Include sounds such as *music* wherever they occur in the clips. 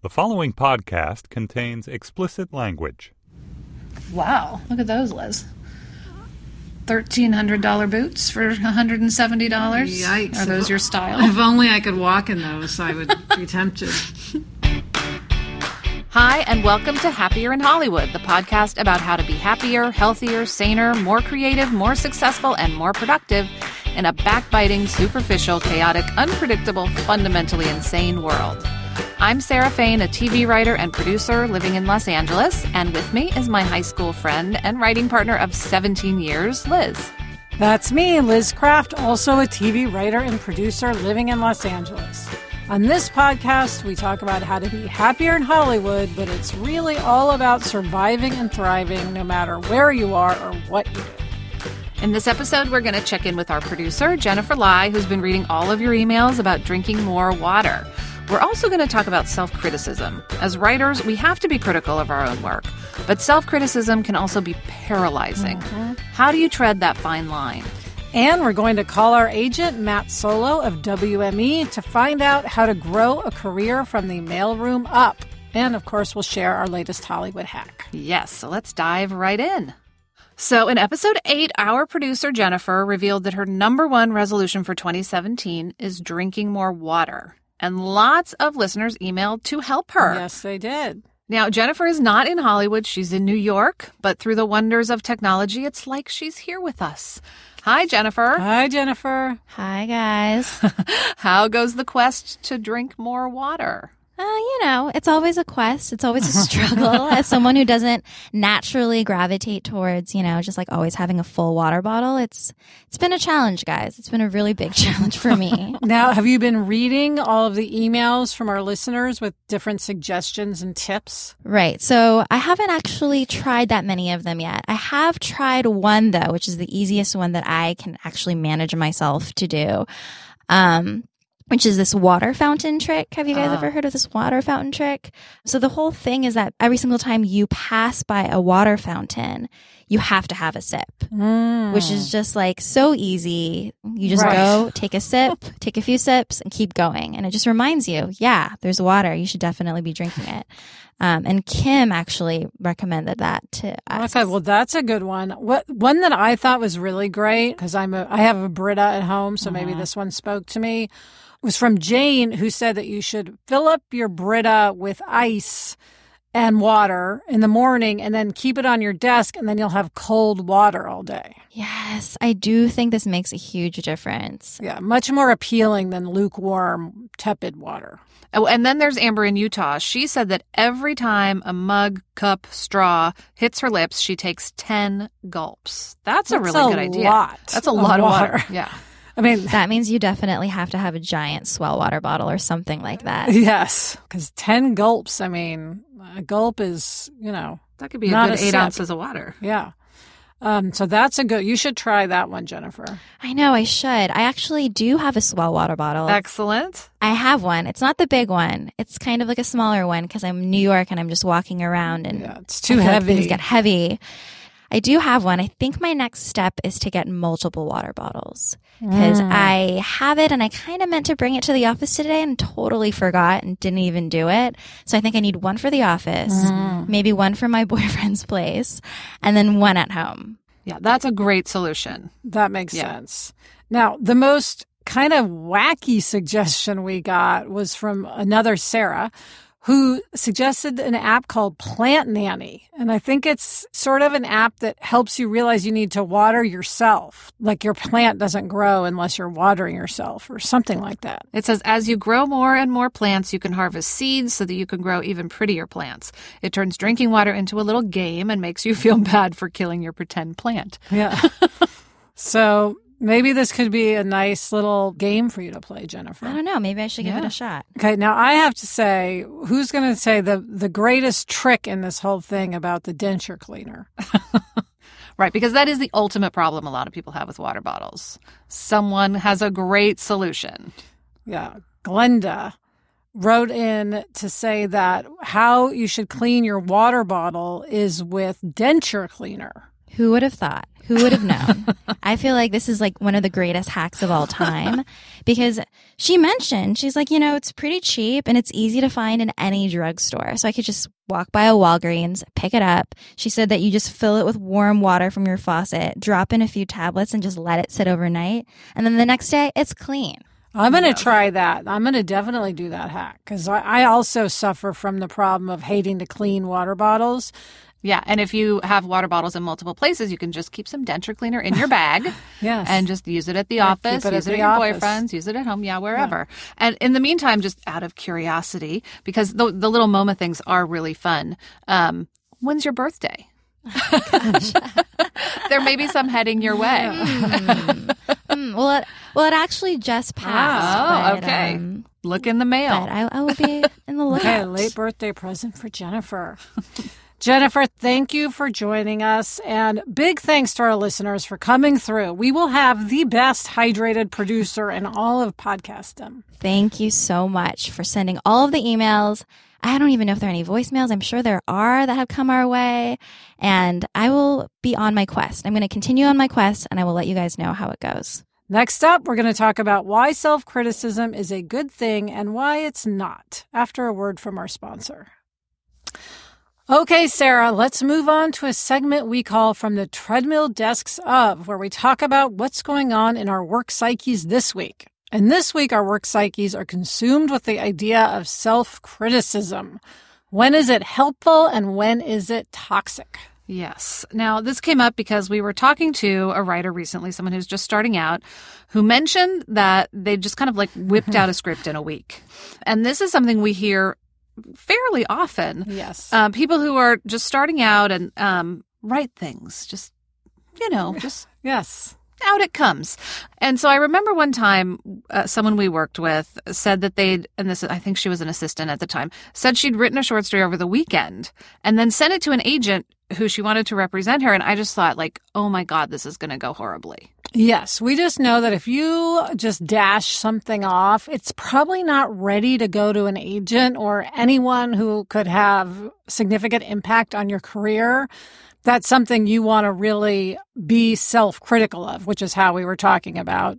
The following podcast contains explicit language. Wow, look at those, Liz. Thirteen hundred dollar boots for hundred and seventy dollars. Yikes. Are those your style? If only I could walk in those, I would be tempted. *laughs* Hi, and welcome to Happier in Hollywood, the podcast about how to be happier, healthier, saner, more creative, more successful, and more productive in a backbiting, superficial, chaotic, unpredictable, fundamentally insane world. I'm Sarah Fain, a TV writer and producer living in Los Angeles, and with me is my high school friend and writing partner of 17 years, Liz. That's me, Liz Craft, also a TV writer and producer living in Los Angeles. On this podcast, we talk about how to be happier in Hollywood, but it's really all about surviving and thriving no matter where you are or what you do. In this episode, we're going to check in with our producer, Jennifer Lai, who's been reading all of your emails about drinking more water. We're also going to talk about self criticism. As writers, we have to be critical of our own work, but self criticism can also be paralyzing. Mm-hmm. How do you tread that fine line? And we're going to call our agent, Matt Solo of WME, to find out how to grow a career from the mailroom up. And of course, we'll share our latest Hollywood hack. Yes, so let's dive right in. So, in episode 8, our producer Jennifer revealed that her number one resolution for 2017 is drinking more water. And lots of listeners emailed to help her. Yes, they did. Now, Jennifer is not in Hollywood, she's in New York, but through the wonders of technology, it's like she's here with us. Hi, Jennifer. Hi, Jennifer. Hi, guys. *laughs* How goes the quest to drink more water? Uh, you know, it's always a quest. It's always a *laughs* struggle. As someone who doesn't naturally gravitate towards, you know, just like always having a full water bottle, it's it's been a challenge, guys. It's been a really big *laughs* challenge for me. Now, have you been reading all of the emails from our listeners with different suggestions and tips? right. So I haven't actually tried that many of them yet. I have tried one though, which is the easiest one that I can actually manage myself to do. Um, which is this water fountain trick. Have you guys Ah. ever heard of this water fountain trick? So the whole thing is that every single time you pass by a water fountain, you have to have a sip, which is just like so easy. You just Right. go, take a sip, *laughs* take a few sips, and keep going. And it just reminds you, yeah, there's water. You should definitely be drinking it. Um, and Kim actually recommended that to us. Okay, well that's a good one. What one that I thought was really great because I'm a I have a Brita at home, so maybe this one spoke to me. Was from Jane who said that you should fill up your Brita with ice and water in the morning and then keep it on your desk and then you'll have cold water all day. yes, I do think this makes a huge difference. Yeah, much more appealing than lukewarm tepid water. Oh, and then there's Amber in Utah. She said that every time a mug, cup, straw hits her lips, she takes 10 gulps. That's, a really a good idea. lot That's a lot of water. water. Yeah. I mean, That means you definitely have to have a giant S'well water bottle or something like that. *laughs* yes, because 10 gulps, I mean, a gulp is, you know, That could be a good a eight sip. ounces of water. Yeah. Um, so that's a good. You should try that one, Jennifer. I know I should. I actually do have a S'well water bottle. Excellent. I have one. It's not the big one. It's kind of like a smaller one because I'm New York and I'm just walking around and Yeah, it's I too feel like heavy. things get heavy. I do have one. I think my next step is to get multiple water bottles because Mm. I have it and I kind of meant to bring it to the office today and totally forgot and didn't even do it. So I think I need one for the office, Mm. maybe one for my *laughs* boyfriend's place, and then one at home. Yeah, that's a great solution. that makes Yeah. sense. Now, the most kind of wacky *laughs* suggestion we got was from another Sarah who suggested an app called Plant Nanny. And I think it's sort of an app that helps you realize you need to water yourself. Like your plant doesn't grow unless you're watering yourself or something like that. It says, as you grow more and more plants, you can harvest seeds so that you can grow even prettier plants. It turns drinking water into a little game and makes you feel *laughs* bad for killing your pretend plant. Yeah. *laughs* so maybe this could be a nice little game for you to play, Jennifer. I don't know. Maybe I should give it a shot. Okay, now I have to say, who's going to say the the greatest trick in this whole thing about the denture cleaner? *laughs* Right, because that is the ultimate problem a lot of people have with water bottles. Someone has a great solution. Yeah, Glenda wrote in to say that how you should clean your water bottle is with denture cleaner. Who would have thought? Who would have known? I feel like this is like one of the greatest hacks of all time *laughs* because she mentioned, she's like, you know, it's pretty cheap and it's easy to find in any drugstore. So I could just walk by a Walgreens, pick it up. She said that you just fill it with warm water from your faucet, drop in a few tablets and just let it sit overnight. And then the next day it's clean. I'm going to try that. I'm going to definitely do that hack because I, I also suffer from the problem of hating to clean water bottles. Yeah, and if you have water bottles in multiple places, you can just keep some denture cleaner in your bag. *laughs* Yes. And just use it at the Yeah, office, keep it at use it at your office. boyfriend's, use it at home, yeah, wherever. And in the meantime, just out of curiosity, because the, the little MoMA things are really fun. Um, when's your birthday? *laughs* there may be some heading your way. Hmm, well, it, well, it actually just passed. Oh, but, okay. um, Look in the mail. but I, I will be in the lookout. Okay, late birthday present for Jennifer. *laughs* Jennifer, thank you for joining us. And big thanks to our listeners for coming through. We will have the best hydrated producer in all of podcastdom. Thank you so much for sending all of the emails. I don't even know if there are any voicemails. I'm sure there are that have come our way. And I will be on my quest. I'm going to continue on my quest and I will let you guys know how it goes. Next up, we're going to talk about why self criticism is a good thing and why it's not after a word from our sponsor. Okay, Sarah, let's move on to a segment we call From the Treadmill Desks of, where we talk about what's going on in our work psyches this week. And this week, our work psyches are consumed with the idea of self criticism. When is it helpful and when is it toxic? Yes. Now, this came up because we were talking to a writer recently, someone who's just starting out, who mentioned that they just kind of like whipped *laughs* out a script in a week. And this is something we hear fairly often. Yes. Uh, people who are just starting out and um, write things, just, you know, just yes. out it comes. And so I remember one time uh, someone we worked with said that they'd, and this, I think she was an assistant at the time, said she'd written a short story over the weekend and then sent it to an agent who she wanted to represent her. And I just thought, like, oh my God, this is going to go horribly. Yes, we just know that if you just dash something off, it's probably not ready to go to an agent or anyone who could have significant impact on your career. That's something you want to really be self critical of, which is how we were talking about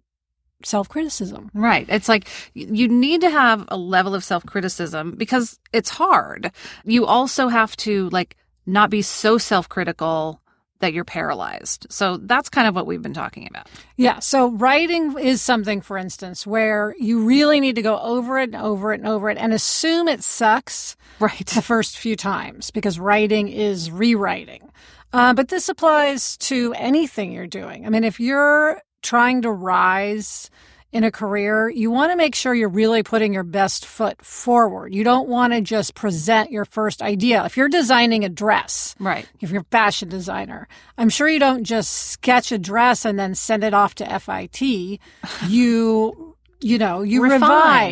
self criticism. Right. It's like you need to have a level of self criticism because it's hard. You also have to, like, not be so self critical that you're paralyzed. So that's kind of what we've been talking about. Yeah. So writing is something, for instance, where you really need to go over it and over it and over it and assume it sucks Right. the first few times because writing is rewriting. Uh, but this applies to anything you're doing. I mean, if you're trying to rise in a career, you want to make sure you're really putting your best foot forward. You don't want to just present your first idea. If you're designing a dress, Right. if you're a fashion designer, I'm sure you don't just sketch a dress and then send it off to FIT. *laughs* You, you know, you Refine.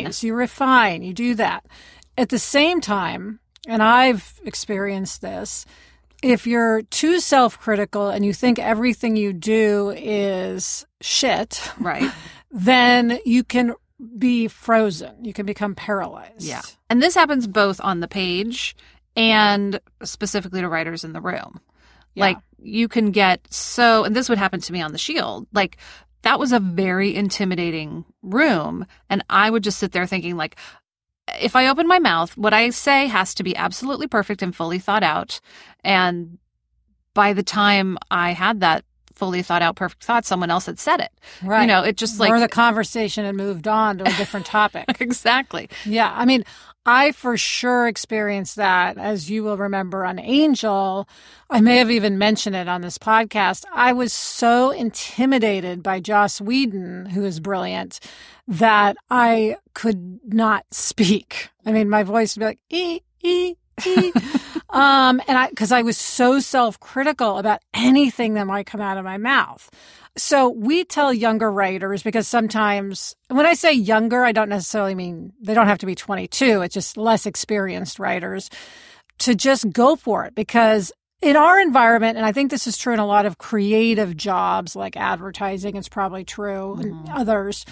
revise, you refine, you do that. At the same time, and I've experienced this, if you're too self critical and you think everything you do is shit, Right. *laughs* then you can be frozen. You can become paralyzed. Yeah. And this happens both on the page and specifically to writers in the room. Yeah. Like you can get so, and this would happen to me on the Shield. Like that was a very intimidating room. And I would just sit there thinking, like, if I open my mouth, what I say has to be absolutely perfect and fully thought out. And by the time I had that fully thought out, perfect thought, someone else had said it. Right. You know, it just like. or the conversation had moved on to a different topic. *laughs* exactly. Yeah, I mean, I for sure experienced that, as you will remember on Angel. I may have even mentioned it on this podcast. I was so intimidated by Joss Whedon, who is brilliant, that I could not speak. I mean, my voice would be like, ee, ee. *laughs* um, and I, cause I was so self critical about anything that might come out of my mouth. So we tell younger writers because sometimes when I say younger, I don't necessarily mean they don't have to be 22. It's just less experienced writers to just go for it because in our environment, and I think this is true in a lot of creative jobs like advertising, it's probably true and others,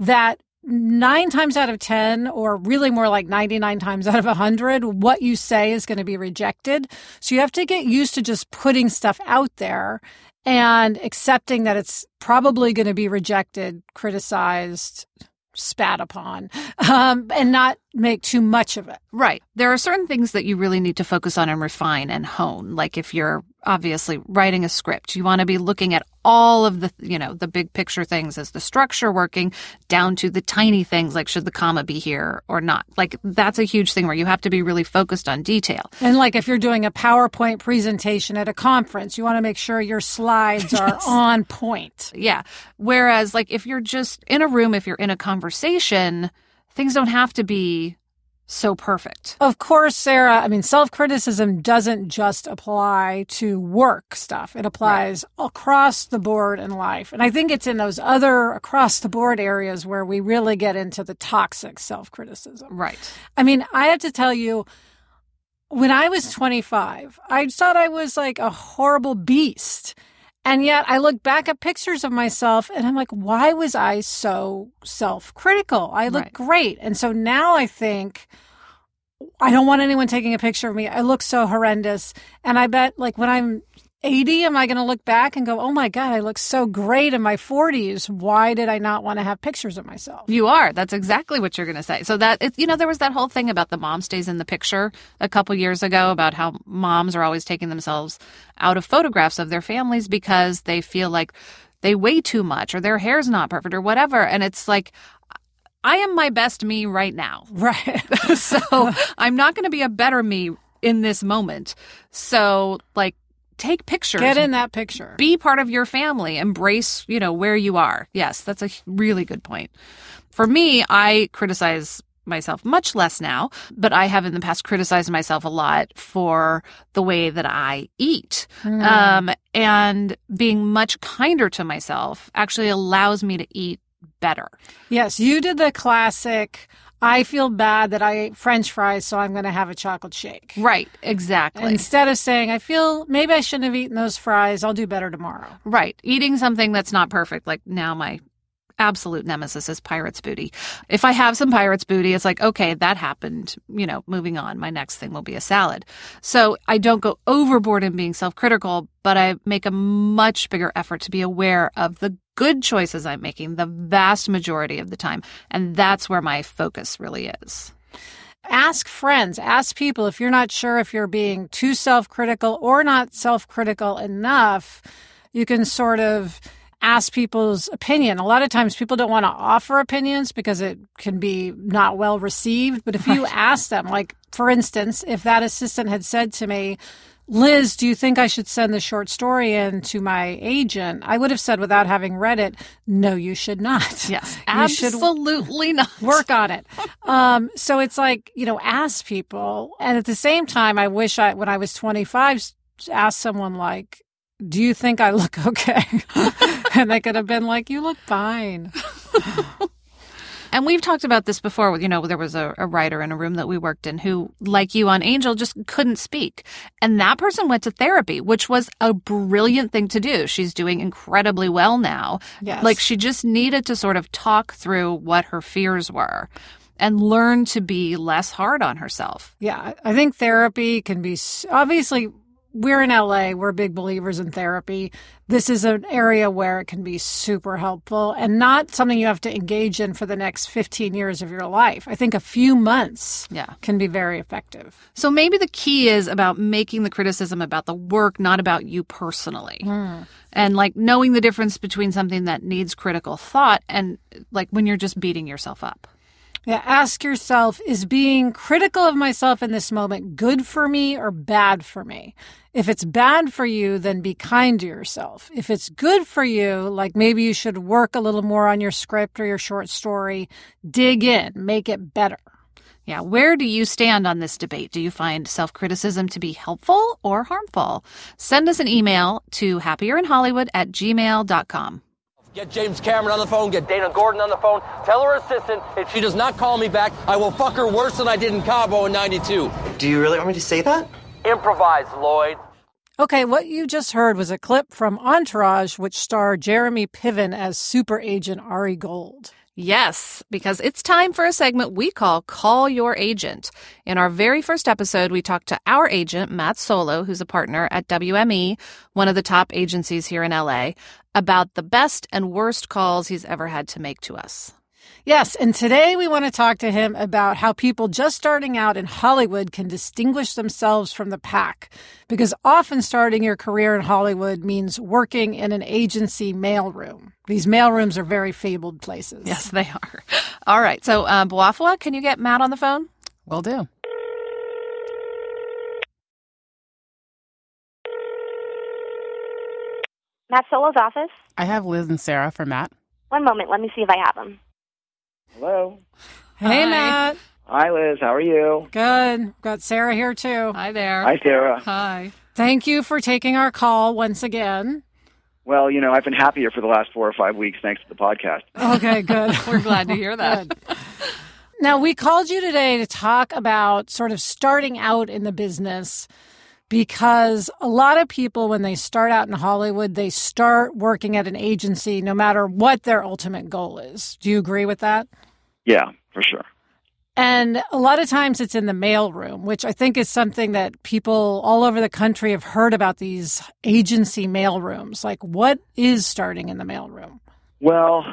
that nine times out of 10, or really more like 99 times out of 100, what you say is going to be rejected. So you have to get used to just putting stuff out there and accepting that it's probably going to be rejected, criticized, spat upon, um, and not make too much of it. Right. There are certain things that you really need to focus on and refine and hone. Like if you're obviously writing a script, you want to be looking at all of the, you know, the big picture things as the structure working down to the tiny things like should the comma be here or not. Like that's a huge thing where you have to be really focused on detail. And like if you're doing a PowerPoint presentation at a conference, you want to make sure your slides are Yes. on point. Yeah. Whereas like if you're just in a room, if you're in a conversation, things don't have to be so perfect. Of course, Sarah, I mean, self criticism doesn't just apply to work stuff, it applies across the board in life. And I think it's in those other across the board areas where we really get into the toxic self criticism. Right. I mean, I have to tell you, when I was 25, I thought I was like a horrible beast. And yet I look back at pictures of myself and I'm like, why was I so self critical? I look Right. great. And so now I think, I don't want anyone taking a picture of me. I look so horrendous. And I bet, like, when I'm 80, am I going to look back and go, oh my God, I look so great in my 40s. Why did I not want to have pictures of myself? You are. That's exactly what you're going to say. So that it, you know, there was that whole thing about the mom stays in the picture a couple years ago about how moms are always taking themselves out of photographs of their families because they feel like they weigh too much or their hair's not perfect or whatever. And it's like, I am my best me right now. *laughs* Right. *laughs* so I'm not going to be a better me in this moment. So like, take pictures. Get in that picture. be part of your family embrace you know where you are yes that's a really good point for me i criticize myself much less now but i have in the past criticized myself a lot for the way that i eat um, and being much kinder to myself actually allows me to eat better Yes, you did the classic. I feel bad that I ate French fries, so I'm going to have a chocolate shake. right exactly Instead of saying, I feel maybe I shouldn't have eaten those fries, I'll do better tomorrow. Right. Eating something that's not perfect, like now my absolute nemesis is pirate's booty. If I have some pirate's booty, it's like, okay, that happened. You know, moving on. My next thing will be a salad. So I don't go overboard in being self critical, but I make a much bigger effort to be aware of the good choices I'm making the vast majority of the time. And that's where my focus really is. Ask friends, ask people if you're not sure if you're being too self critical or not self critical enough. You can sort of ask people's opinion. A lot of times people don't want to offer opinions because it can be not well received. But if you ask them, like for instance, if that assistant had said to me, Liz, do you think I should send the short story in to my agent? I would have said without having read it, no, you should not. *laughs* Yes. *laughs* Absolutely not. work on it. *laughs* Um, so it's like, you know, ask people. And at the same time, I wish I, when I was 25, asked someone like, do you think I look okay? and they could have been like, you look fine. And we've talked about this before. You know, there was a, a writer in a room that we worked in who, like you on Angel, just couldn't speak. And that person went to therapy, which was a brilliant thing to do. She's doing incredibly well now. Yes. Like she just needed to sort of talk through what her fears were and learn to be less hard on herself. Yeah. I think therapy can be, obviously, we're in LA. We're big believers in therapy. This is an area where it can be super helpful and not something you have to engage in for the next 15 years of your life. I think a few months Yeah. can be very effective. So maybe the key is about making the criticism about the work, not about you personally. Hmm. And like knowing the difference between something that needs critical thought and like when you're just beating yourself up. Yeah, ask yourself is being critical of myself in this moment good for me or bad for me? If it's bad for you, then be kind to yourself. If it's good for you, like maybe you should work a little more on your script or your short story, dig in, make it better. Yeah. Where do you stand on this debate? Do you find self criticism to be helpful or harmful? Send us an email to happierInhollywood at gmail.com. Get James Cameron on the phone, get Dana Gordon on the phone, tell her assistant if she does not call me back, I will fuck her worse than I did in Cabo in 92. Do you really want me to say that? Improvise, Lloyd. Okay, what you just heard was a clip from Entourage, which starred Jeremy Piven as super agent Ari Gold. Yes, because it's time for a segment we call Call Your Agent. In our very first episode, we talked to our agent, Matt Solo, who's a partner at WME, one of the top agencies here in LA, about the best and worst calls he's ever had to make to us. Yes, and today we want to talk to him about how people just starting out in Hollywood can distinguish themselves from the pack. Because often starting your career in Hollywood means working in an agency mailroom. These mailrooms are very fabled places. Yes, they are. All right. So, uh, Boafua, can you get Matt on the phone? Will do. Matt Solo's office. I have Liz and Sarah for Matt. One moment, let me see if I have them. Hello. Hey, Hi. Matt. Hi, Liz. How are you? Good. Got Sarah here too. Hi there. Hi, Sarah. Hi. Thank you for taking our call once again. Well, you know, I've been happier for the last four or five weeks thanks to the podcast. Okay, good. *laughs* We're glad to hear that. Now, we called you today to talk about sort of starting out in the business because a lot of people, when they start out in Hollywood, they start working at an agency no matter what their ultimate goal is. Do you agree with that? Yeah, for sure. And a lot of times it's in the mailroom, which I think is something that people all over the country have heard about these agency mailrooms. Like, what is starting in the mailroom? Well,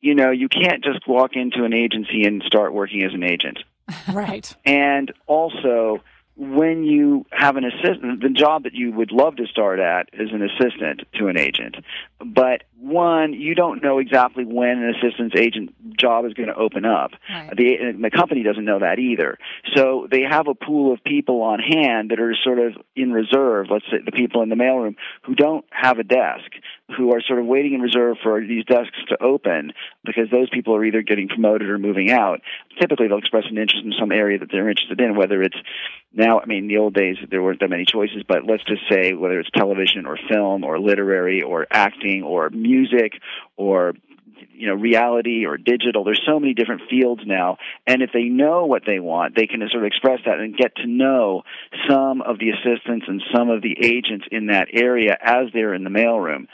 you know, you can't just walk into an agency and start working as an agent. *laughs* Right. And also, when you have an assistant, the job that you would love to start at is an assistant to an agent. But one, you don't know exactly when an assistant's agent job is going to open up. Right. The, the company doesn't know that either. So they have a pool of people on hand that are sort of in reserve, let's say the people in the mailroom, who don't have a desk, who are sort of waiting in reserve for these desks to open because those people are either getting promoted or moving out. Typically, they'll express an interest in some area that they're interested in, whether it's now, I mean, in the old days, there weren't that many choices, but let's just say whether it's television or film or literary or acting or music or you know reality or digital. There's so many different fields now. And if they know what they want they can sort of express that and get to know some of the assistants and some of the agents in that area as they're in the mailroom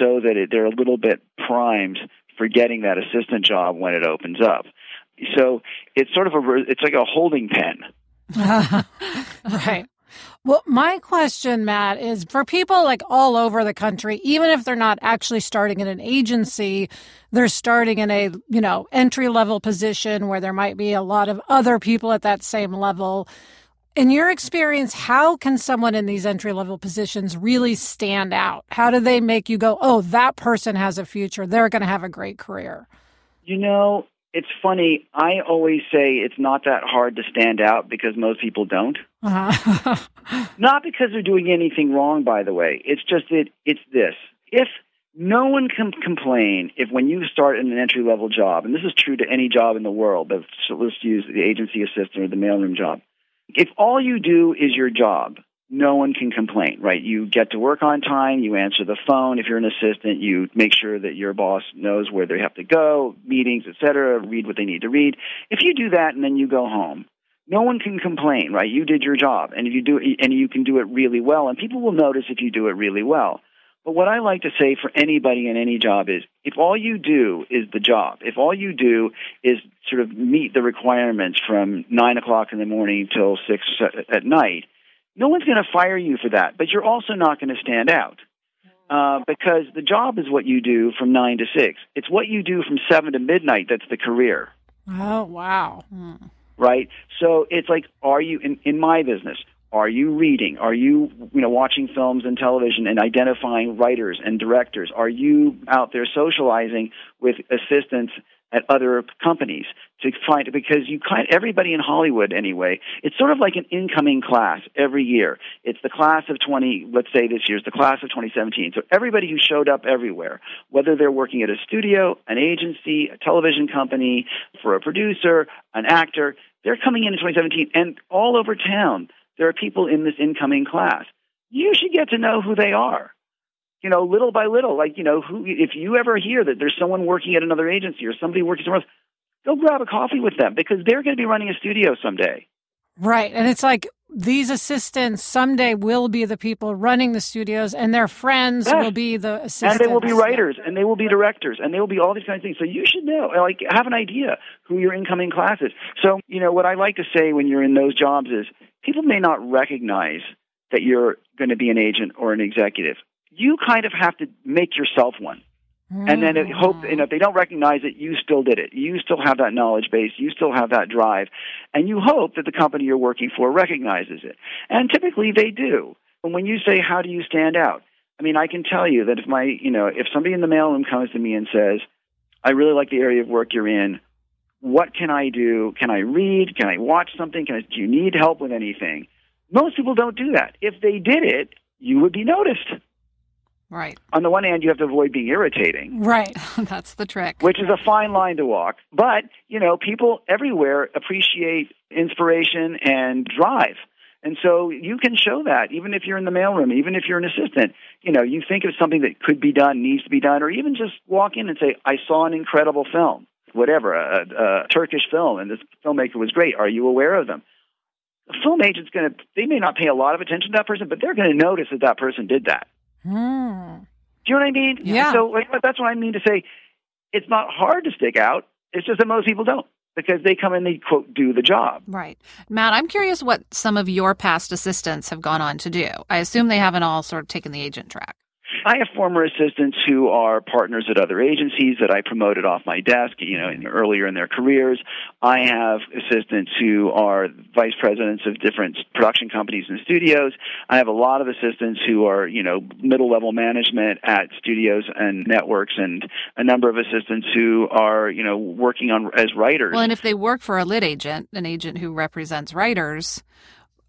so that it, they're a little bit primed for getting that assistant job when it opens up. So it's sort of a it's like a holding pen. *laughs* Right. Well, my question, Matt, is for people like all over the country, even if they're not actually starting in an agency, they're starting in a, you know, entry level position where there might be a lot of other people at that same level. In your experience, how can someone in these entry level positions really stand out? How do they make you go, oh, that person has a future? They're going to have a great career. You know, it's funny. I always say it's not that hard to stand out because most people don't. Uh-huh. *laughs* Not because they're doing anything wrong, by the way. It's just that it's this. If no one can complain if when you start in an entry level job, and this is true to any job in the world, but let's use the agency assistant or the mailroom job. If all you do is your job, no one can complain, right? You get to work on time, you answer the phone. If you're an assistant, you make sure that your boss knows where they have to go, meetings, etc., read what they need to read. If you do that and then you go home, no one can complain, right? You did your job, and if you do, and you can do it really well, and people will notice if you do it really well. But what I like to say for anybody in any job is, if all you do is the job, if all you do is sort of meet the requirements from nine o'clock in the morning till six at night, no one's going to fire you for that. But you're also not going to stand out. Uh, because the job is what you do from nine to six. It's what you do from seven to midnight that's the career oh, wow. right? So it's like, are you in, in my business? Are you reading? Are you, you know, watching films and television and identifying writers and directors? Are you out there socializing with assistants at other companies to find because you kind everybody in Hollywood anyway. It's sort of like an incoming class every year. It's the class of 20, let's say this year's the class of 2017. So everybody who showed up everywhere, whether they're working at a studio, an agency, a television company, for a producer, an actor, they're coming in in 2017 and all over town there are people in this incoming class. You should get to know who they are you know, little by little, like, you know, who, if you ever hear that there's someone working at another agency or somebody working somewhere else, go grab a coffee with them because they're going to be running a studio someday. Right. And it's like these assistants someday will be the people running the studios, and their friends Yes. will be the assistants. and they will be writers, and they will be directors, and they will be all these kinds of things. So you should know, like, have an idea who your incoming class is. So, you know, what I like to say when you're in those jobs is people may not recognize that you're going to be an agent or an executive. You kind of have to make yourself one. And then it hope, and mm. if they don't recognize it, you still did it. You still have that knowledge base. You still have that drive. And you hope that the company you're working for recognizes it. And typically they do. And when you say, how do you stand out? I mean, I can tell you that if my, you know, if somebody in the mailroom comes to me and says, I really like the area of work you're in, what can I do? Can I read? Can I watch something? Can I, do you need help with anything? Most people don't do that. If they did it, you would be noticed. Right. On the one hand, you have to avoid being irritating. Right. *laughs* That's the trick. Which is a fine line to walk. But, you know, people everywhere appreciate inspiration and drive. And so you can show that even if you're in the mailroom, even if you're an assistant. You know, you think of something that could be done, needs to be done, or even just walk in and say, I saw an incredible film, whatever, a, a Turkish film, and this filmmaker was great. Are you aware of them? A film agent's going to, they may not pay a lot of attention to that person, but they're going to notice that that person did that. Hmm. Do you know what I mean? Yeah. So like, that's what I mean to say. It's not hard to stick out. It's just that most people don't because they come and they quote do the job. Right. Matt, I'm curious what some of your past assistants have gone on to do. I assume they haven't all sort of taken the agent track. I have former assistants who are partners at other agencies that I promoted off my desk, you know, in, earlier in their careers. I have assistants who are vice presidents of different production companies and studios. I have a lot of assistants who are, you know, middle level management at studios and networks and a number of assistants who are, you know, working on as writers. Well, and if they work for a lit agent, an agent who represents writers,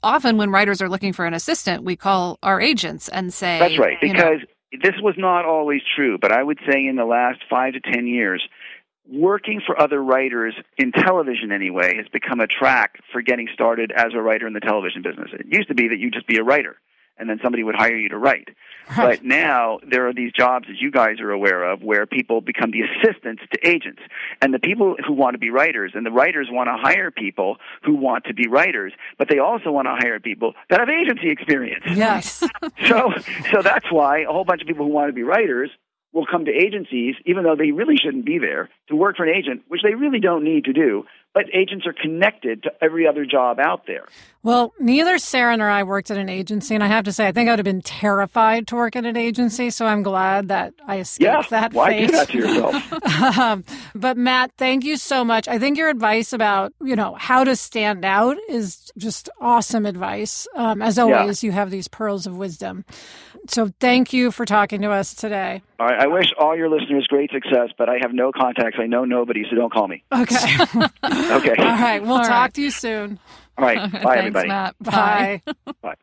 often when writers are looking for an assistant, we call our agents and say, That's right, you know, because this was not always true, but I would say in the last five to ten years, working for other writers in television anyway has become a track for getting started as a writer in the television business. It used to be that you just be a writer and then somebody would hire you to write. But now there are these jobs, as you guys are aware of, where people become the assistants to agents. And the people who want to be writers, and the writers want to hire people who want to be writers, but they also want to hire people that have agency experience. Yes. *laughs* So, so that's why a whole bunch of people who want to be writers will come to agencies, even though they really shouldn't be there, to work for an agent, which they really don't need to do. But agents are connected to every other job out there. Well, neither Sarah nor I worked at an agency, and I have to say, I think I would have been terrified to work at an agency. So I'm glad that I escaped Yeah, that why fate. do that to yourself? *laughs* um, but Matt, thank you so much. I think your advice about you know how to stand out is just awesome advice. Um, as always, you have these pearls of wisdom. So thank you for talking to us today. All right, I wish all your listeners great success, but I have no contacts. I know nobody, so don't call me. Okay. *laughs* *laughs* Okay. All right. We'll All talk right. to you soon. All right. *laughs* Bye, Thanks, everybody. Matt. Bye. Bye.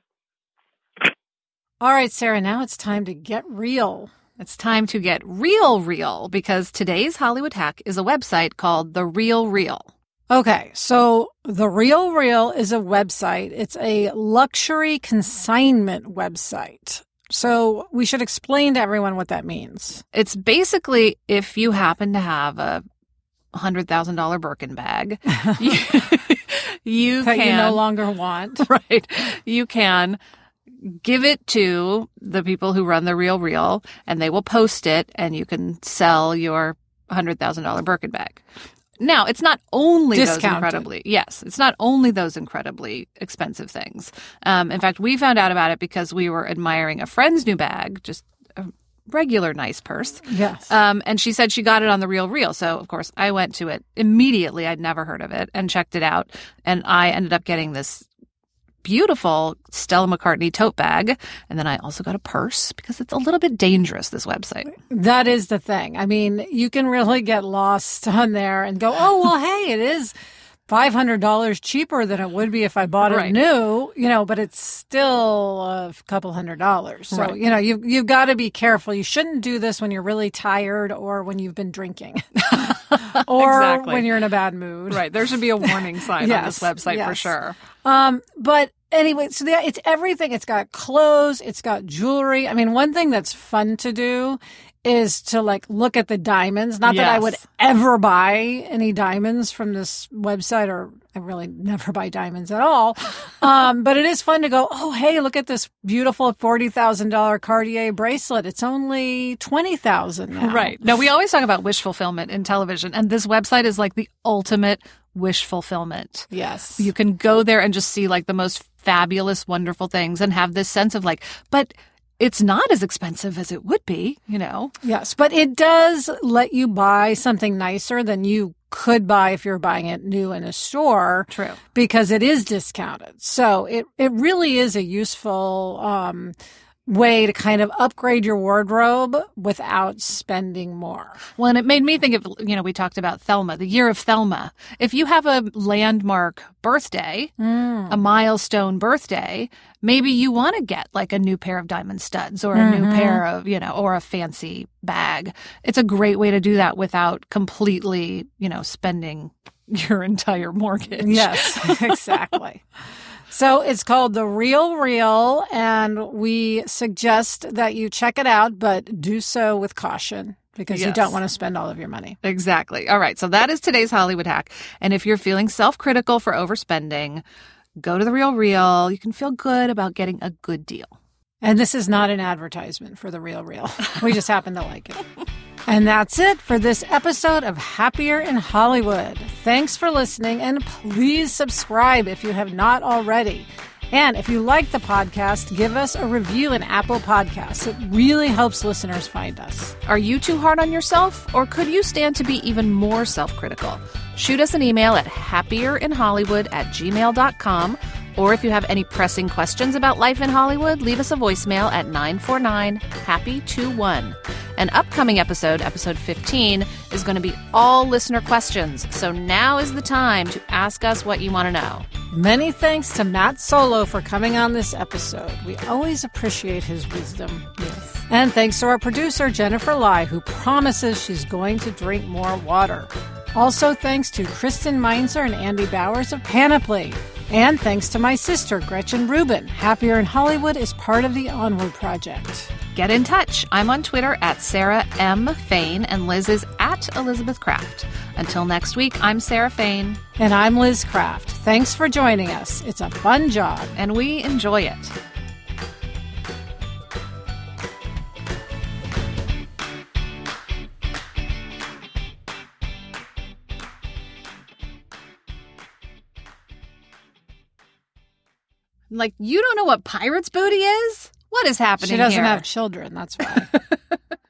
All right, Sarah. Now it's time to get real. It's time to get real, real because today's Hollywood hack is a website called The Real Real. Okay, so The Real Real is a website. It's a luxury consignment website. So we should explain to everyone what that means. It's basically if you happen to have a hundred thousand dollar Birkin bag, you, *laughs* you That can you no longer want. *laughs* right. You can give it to the people who run the Real Real, and they will post it, and you can sell your hundred thousand dollar Birkin bag. Now, it's not only those incredibly yes, it's not only those incredibly expensive things. Um, in fact, we found out about it because we were admiring a friend's new bag, just a regular nice purse. Yes. Um, and she said she got it on the Real Real. So, of course, I went to it immediately. I'd never heard of it and checked it out. And I ended up getting this beautiful Stella McCartney tote bag. And then I also got a purse because it's a little bit dangerous, this website. That is the thing. I mean, you can really get lost on there and go, oh, well, hey, it is $500 cheaper than it would be if I bought it Right. new, you know, but it's still a couple hundred dollars. So, Right. you know, you've, you've got to be careful. You shouldn't do this when you're really tired or when you've been drinking *laughs* *laughs* or Exactly. when you're in a bad mood. Right. There should be a warning sign on this Yes, website for sure. Um, but anyway, so the, it's everything. It's got clothes. It's got jewelry. I mean, one thing that's fun to do is to like look at the diamonds. Not that I would ever buy any diamonds from this website or I really never *laughs* buy diamonds at all. Um, but it is fun to go, oh, hey, look at this beautiful $40,000 Cartier bracelet. It's only 20000 now. Right. No, we always talk about wish fulfillment in television, and this website is like the ultimate wish fulfillment. Yes. You can go there and just see like the most fabulous, wonderful things and have this sense of like, but it's not as expensive as it would be, you know? Yes, but it does let you buy something nicer than you could buy if you're buying it new in a store. True. Because it is discounted. So it, it really is a useful, um, way to kind of upgrade your wardrobe without spending more. Well, and it made me think of, you know, we talked about Thelma, the year of Thelma. If you have a landmark birthday, Mm. a milestone birthday, maybe you want to get like a new pair of diamond studs or a new Mhm. pair of, you know, or a fancy bag. It's a great way to do that without completely, you know, spending *laughs* your entire mortgage. Yes, *laughs* exactly. So it's called The Real Real, and we suggest that you check it out, but do so with caution because you don't want to spend all of your money. Exactly. All right. So that is today's Hollywood hack. And if you're feeling self critical for overspending, go to the Real Real. You can feel good about getting a good deal. And this is not an advertisement for The Real Real. We just happen to like it. *laughs* And that's it for this episode of Happier in Hollywood. Thanks for listening, and please subscribe if you have not already. And if you like the podcast, give us a review in Apple Podcasts. It really helps listeners find us. Are you too hard on yourself, or could you stand to be even more self critical? Shoot us an email at happierinhollywood at gmail.com. Or if you have any pressing questions about life in Hollywood, leave us a voicemail at 949 Happy 21. An upcoming episode, episode 15, is going to be all listener questions. So now is the time to ask us what you want to know. Many thanks to Matt Solo for coming on this episode. We always appreciate his wisdom. Yes. And thanks to our producer, Jennifer Lai, who promises she's going to drink more water. Also, thanks to Kristen Meinzer and Andy Bowers of Panoply. And thanks to my sister, Gretchen Rubin. Happier in Hollywood is part of the Onward Project. Get in touch. I'm on Twitter at Sarah M. Fain, and Liz is at Elizabeth Craft. Until next week, I'm Sarah Fain. And I'm Liz Craft. Thanks for joining us. It's a fun job. And we enjoy it. Like, you don't know what pirate's booty is? What is happening She doesn't here? have children, that's why. *laughs*